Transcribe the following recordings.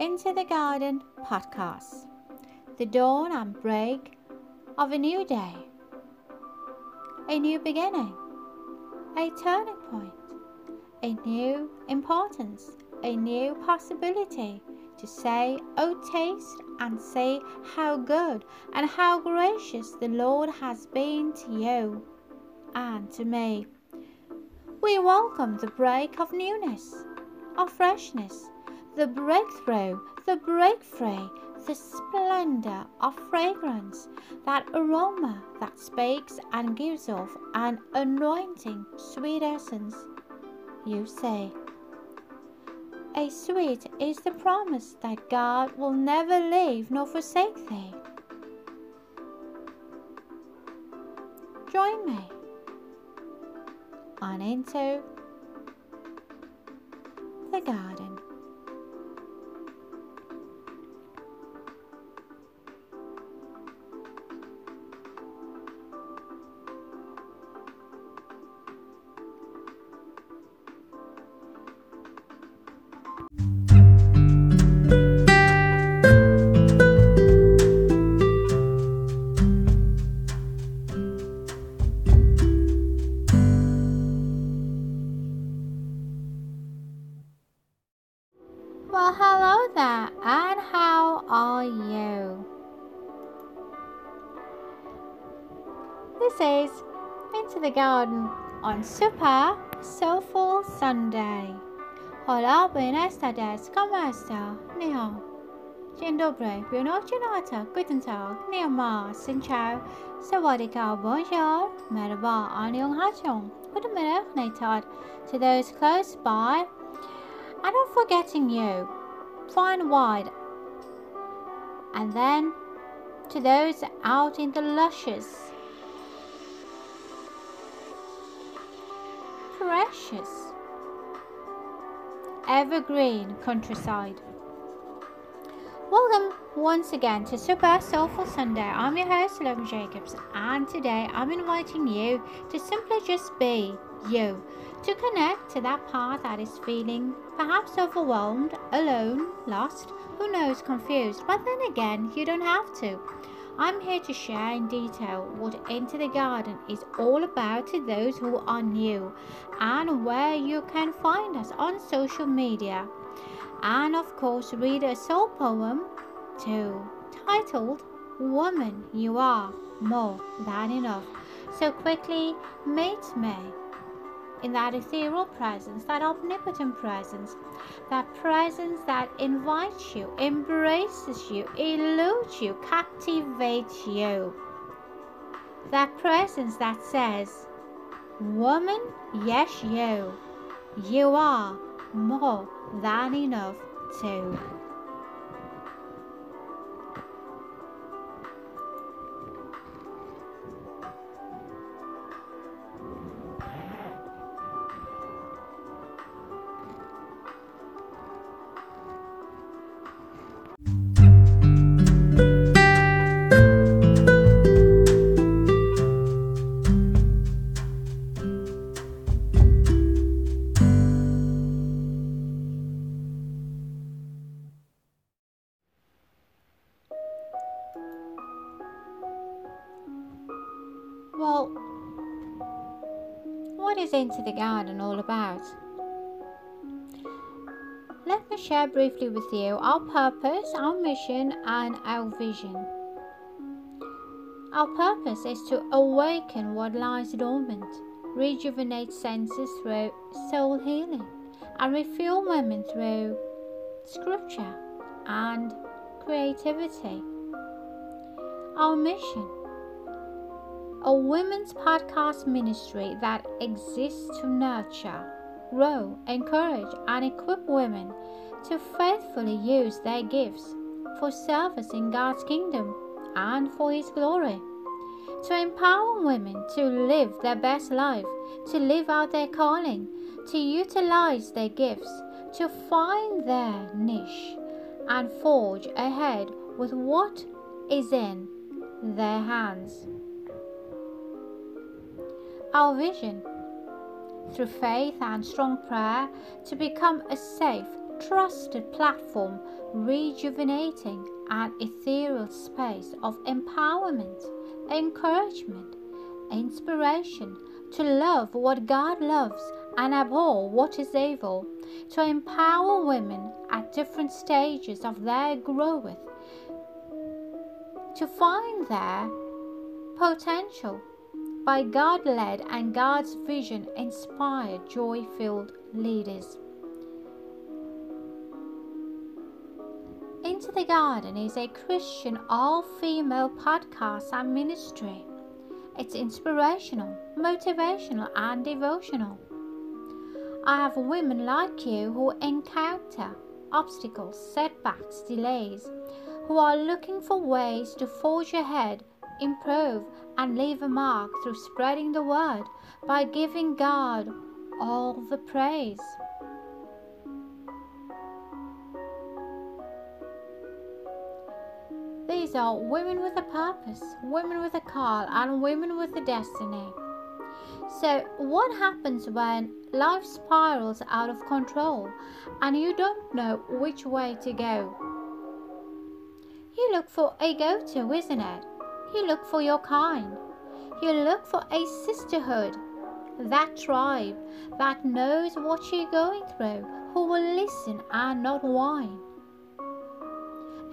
Into the Garden podcast, the dawn and break of a new day, a new beginning, a turning point, a new importance, a new possibility to say, Oh, taste and see how good and how gracious the Lord has been to you and to me. We welcome the break of newness, of freshness, the breakthrough, the breakthrough, the splendor of fragrance, that aroma that speaks and gives off an anointing sweet essence. You say, a sweet is the promise that God will never leave nor forsake thee. Join me on into the garden. Are you? This is Into the Garden on Super Soulful Sunday. Hola, buenas tardes, ¿cómo está? Ni hao. Dzień dobry, buonanotte, giornata, guten tag, ni ma, xin chào, sawadika, bonjour, merhaba, annyeonghaseyo, goedemiddag, neitad, to those close by, and not forgetting you, and wide. And then to those out in the luscious, precious, evergreen countryside. Welcome once again to Super Soulful Sunday. I'm your host, Logan Jacobs, and today I'm inviting you to simply just be you, to connect to that part that is feeling perhaps overwhelmed, alone, lost, who knows, confused. But then again, you don't have to. I'm here to share in detail what Into the Garden is all about to those who are new and where you can find us on social media. And of course, read a soul poem too, titled Woman, You Are More Than Enough. So quickly meet me in that ethereal presence, that omnipotent presence, that presence that invites you, embraces you, eludes you, captivates you. That presence that says, Woman, yes, you, you are more than enough too. Well, what is Into the Garden all about? Let me share briefly with you our purpose, our mission, and our vision. Our purpose is to awaken what lies dormant, rejuvenate senses through soul healing, and refuel women through scripture and creativity. Our mission a women's podcast ministry that exists to nurture, grow, encourage, and equip women to faithfully use their gifts for service in God's kingdom and for His glory. To empower women to live their best life, to live out their calling, to utilize their gifts, to find their niche, and forge ahead with what is in their hands our vision. Through faith and strong prayer to become a safe, trusted platform, rejuvenating an ethereal space of empowerment, encouragement, inspiration to love what God loves and abhor what is evil, to empower women at different stages of their growth to find their potential by God led and God's vision inspired, joy filled leaders. Into the Garden is a Christian all female podcast and ministry. It's inspirational, motivational, and devotional. I have women like you who encounter obstacles, setbacks, delays, who are looking for ways to forge ahead, improve, and leave a mark through spreading the word by giving God all the praise. These are women with a purpose, women with a call, and women with a destiny. So, what happens when life spirals out of control and you don't know which way to go? You look for a go to, isn't it? You look for your kind. You look for a sisterhood, that tribe that knows what you're going through, who will listen and not whine.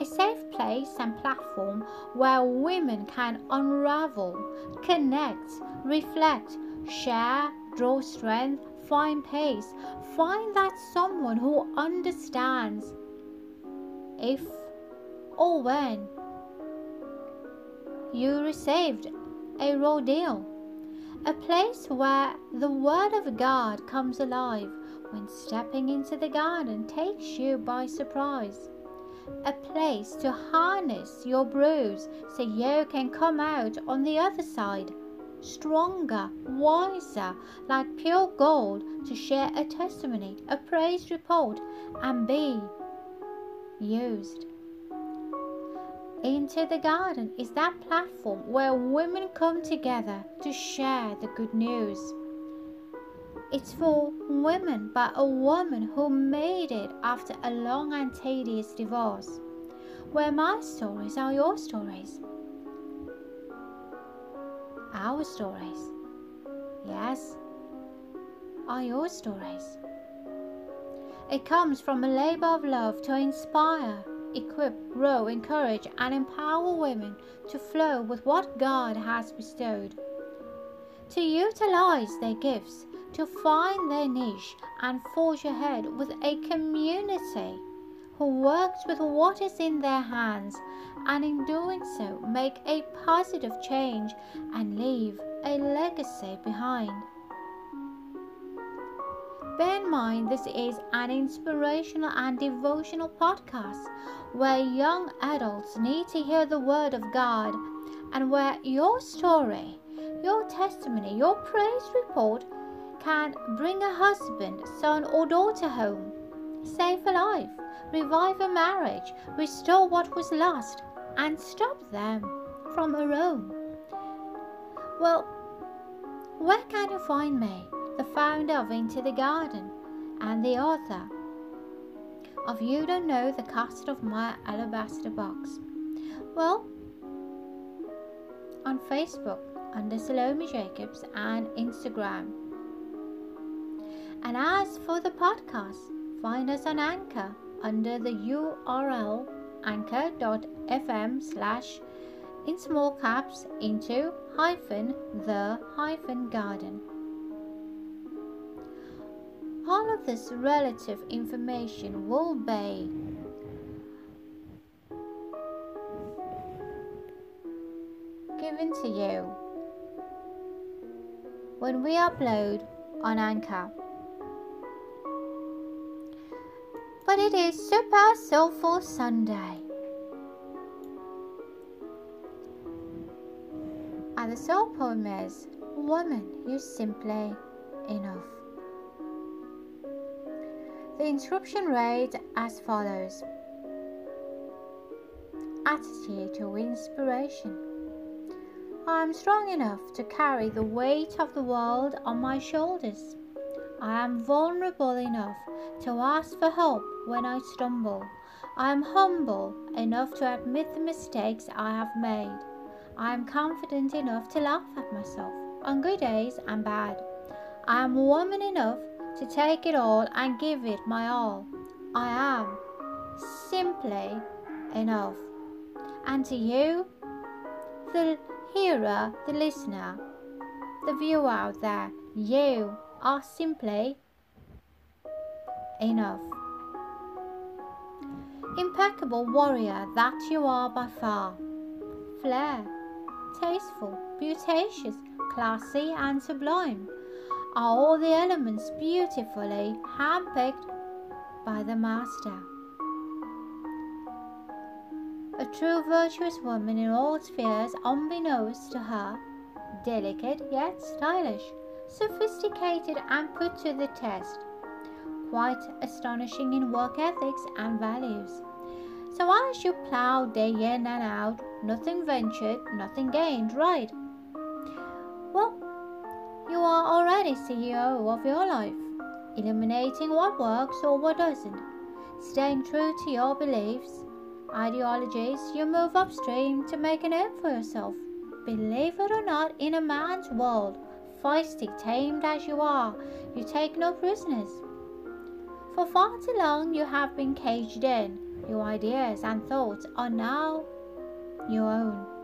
A safe place and platform where women can unravel, connect, reflect, share, draw strength, find peace, find that someone who understands. If or when you received a raw deal, a place where the Word of God comes alive when stepping into the garden takes you by surprise. A place to harness your bruise so you can come out on the other side stronger, wiser, like pure gold to share a testimony, a praise report, and be used into the Garden is that platform where women come together to share the good news. It's for women by a woman who made it after a long and tedious divorce, where my stories are your stories. Our stories, yes, are your stories. It comes from a labor of love to inspire equip, grow, encourage, and empower women to flow with what God has bestowed, to utilize their gifts, to find their niche, and forge ahead with a community who works with what is in their hands, and in doing so, make a positive change and leave a legacy behind. Bear in mind, this is an inspirational and devotional podcast where young adults need to hear the Word of God and where your story, your testimony, your praise report can bring a husband, son, or daughter home, save a life, revive a marriage, restore what was lost, and stop them from a. Well, where can you find me? The founder of Into the Garden and the author of You Don't Know the Cost of My Alabaster Box. Well, on Facebook under Salome Jacobs and Instagram. And as for the podcast, find us on Anchor under the URL anchor.fm slash in small caps into hyphen the hyphen garden. All of this relative information will be given to you when we upload on Anchor. But it is Super Soulful Sunday. And the soul poem is Woman, you're simply enough. The inscription read as follows Attitude to inspiration. I am strong enough to carry the weight of the world on my shoulders. I am vulnerable enough to ask for help when I stumble. I am humble enough to admit the mistakes I have made. I am confident enough to laugh at myself on good days and bad. I am woman enough to take it all and give it my all. I am simply enough. And to you, the hearer, the listener, the viewer out there, you are simply enough. Impeccable warrior that you are by far. Flair, tasteful, beauteous, classy, and sublime are all the elements beautifully handpicked by the Master. A true virtuous woman in all spheres, unbeknownst to her, delicate yet stylish, sophisticated and put to the test, quite astonishing in work ethics and values. So as you plough day in and out, nothing ventured, nothing gained, right? You are already CEO of your life, eliminating what works or what doesn't, staying true to your beliefs, ideologies, you move upstream to make a name for yourself. Believe it or not, in a man's world, feisty, tamed as you are, you take no prisoners. For far too long you have been caged in. Your ideas and thoughts are now your own.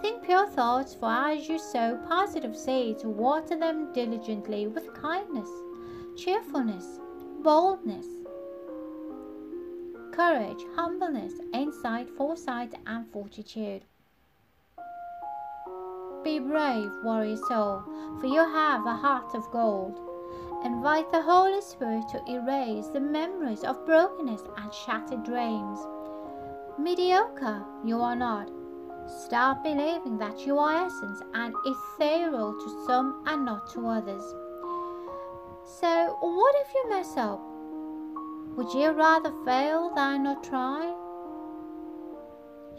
Think pure thoughts, for as you sow positive seeds, water them diligently with kindness, cheerfulness, boldness, courage, humbleness, insight, foresight, and fortitude. Be brave, warrior soul, for you have a heart of gold. Invite the Holy Spirit to erase the memories of brokenness and shattered dreams. Mediocre, you are not. Start believing that you are essence and ethereal to some and not to others. So, what if you mess up? Would you rather fail than not try?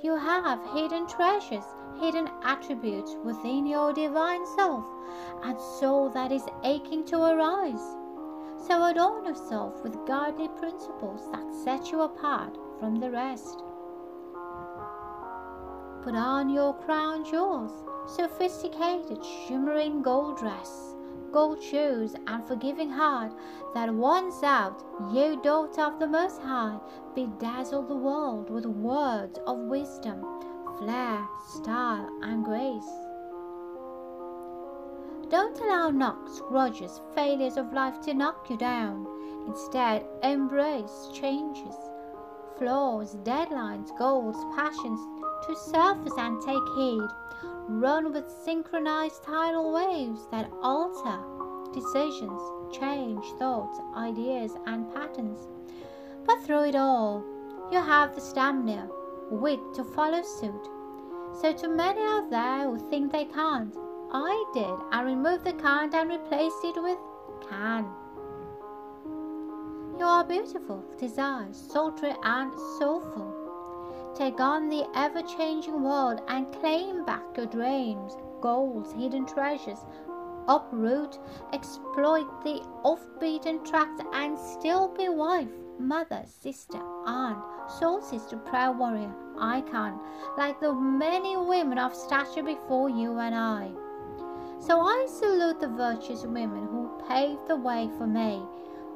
You have hidden treasures, hidden attributes within your divine self and soul that is aching to arise. So adorn yourself with godly principles that set you apart from the rest. Put on your crown jewels, sophisticated shimmering gold dress, gold shoes, and forgiving heart that once out, you daughter of the Most High, bedazzle the world with words of wisdom, flair, style, and grace. Don't allow knocks, grudges, failures of life to knock you down. Instead, embrace changes, flaws, deadlines, goals, passions, to surface and take heed. Run with synchronized tidal waves that alter decisions, change thoughts, ideas, and patterns. But through it all, you have the stamina, wit to follow suit. So, to many out there who think they can't, I did I removed the can't and replaced it with can. You are beautiful, desires, sultry, and soulful. Take on the ever changing world and claim back your dreams, goals, hidden treasures. Uproot, exploit the off beaten tracks, and still be wife, mother, sister, aunt, soul sister, prayer warrior, icon, like the many women of stature before you and I. So I salute the virtuous women who paved the way for me,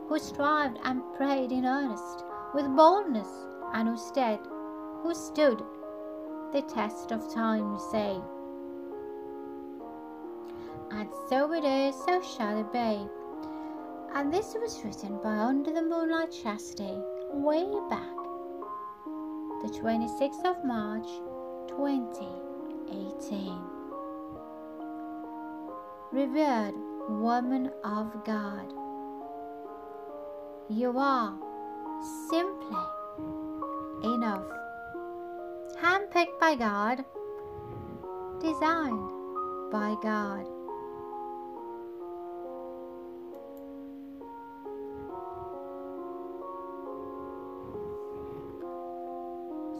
who strived and prayed in earnest, with boldness, and who stead who stood the test of time, you say. And so it is, so shall it be. And this was written by Under the Moonlight Chastity way back, the 26th of March 2018. Revered woman of God, you are simply enough handpicked by God, designed by God.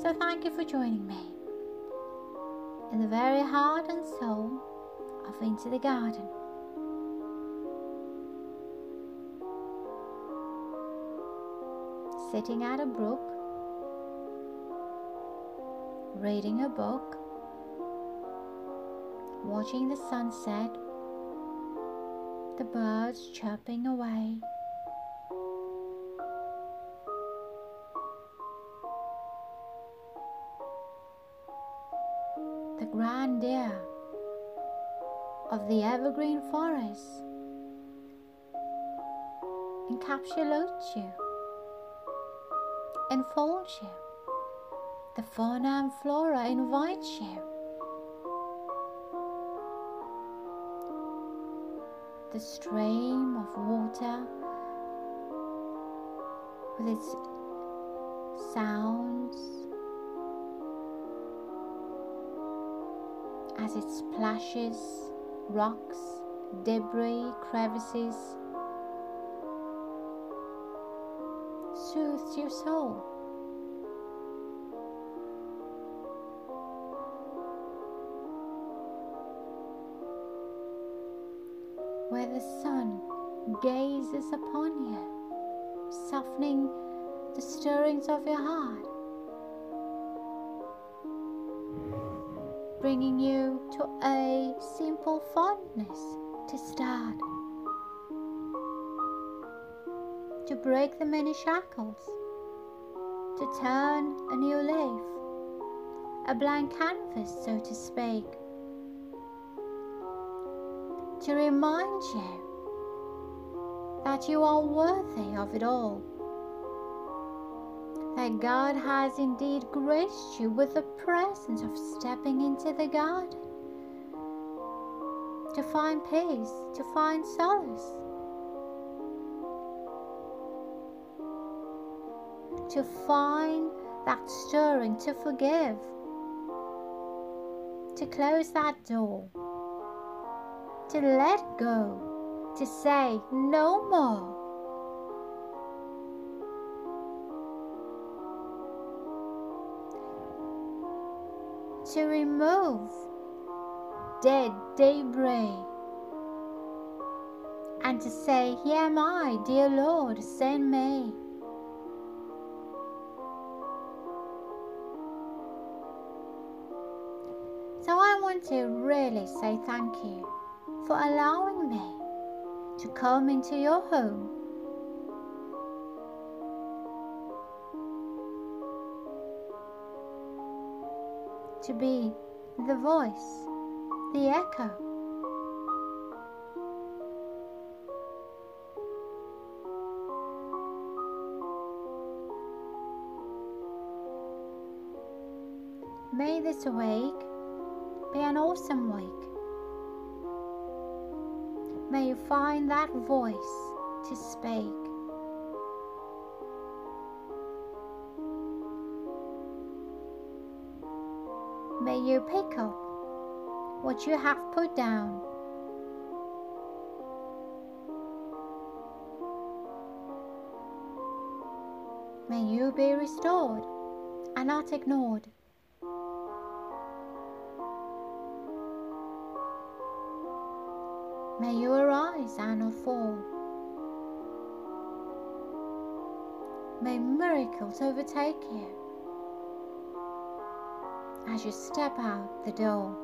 So, thank you for joining me in the very heart and soul of Into the Garden. Sitting at a brook reading a book, watching the sunset, the birds chirping away. The grandeur of the evergreen forest encapsulates you, enfolds you. The fauna and flora invite you. The stream of water with its sounds as it splashes rocks, debris, crevices, soothes your soul. Where the sun gazes upon you, softening the stirrings of your heart, bringing you to a simple fondness to start. to break the many shackles, to turn a new leaf, a blank canvas, so to speak, to remind you that you are worthy of it all, that God has indeed graced you with the presence of stepping into the garden to find peace, to find solace to find that stirring to forgive, to close that door, to let go, to say no more. To remove dead debris and to say, Here am I, dear Lord, send me. So I want to really say thank you for allowing me to come into your home. To be the voice, the echo. May this awake be an awesome week. May you find that voice to speak. May you pick up what you have put down. May you be restored and not ignored. May you arise and not fall. May miracles overtake you as you step out the door.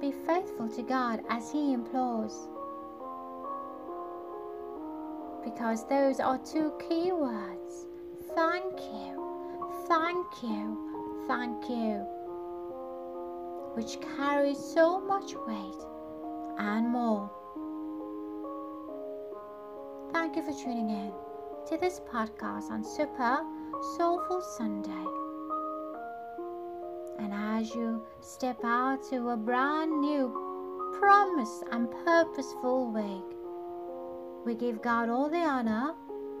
Be faithful to God as He implores. Because those are two key words. Thank you, thank you, thank you which carries so much weight and more. Thank you for tuning in to this podcast on Super Soulful Sunday. And as you step out to a brand new promise and purposeful week, we give God all the honor,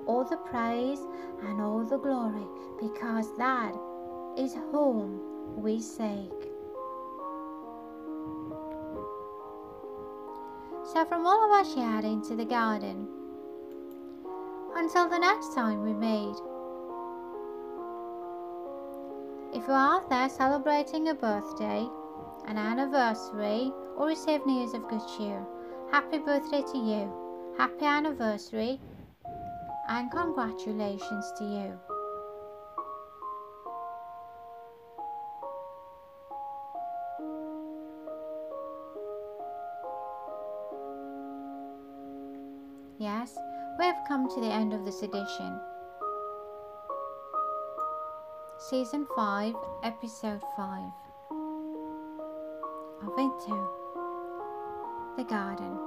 all the praise, and all the glory because that is whom we seek. So from all of us shared into the garden. Until the next time we meet. If you're out there celebrating a birthday, an anniversary, or receive news of good cheer, happy birthday to you. Happy anniversary. and congratulations to you. Come to the end of this edition. Season 5, Episode 5 of Into the Garden.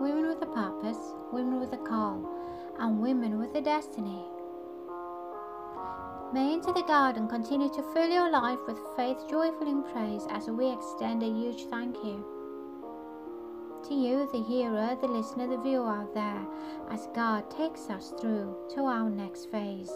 Women with a purpose, women with a call, and women with a destiny. May Into the Garden continue to fill your life with faith, joyful in praise as we extend a huge thank you to you, the hearer, the listener, the viewer there, as God takes us through to our next phase.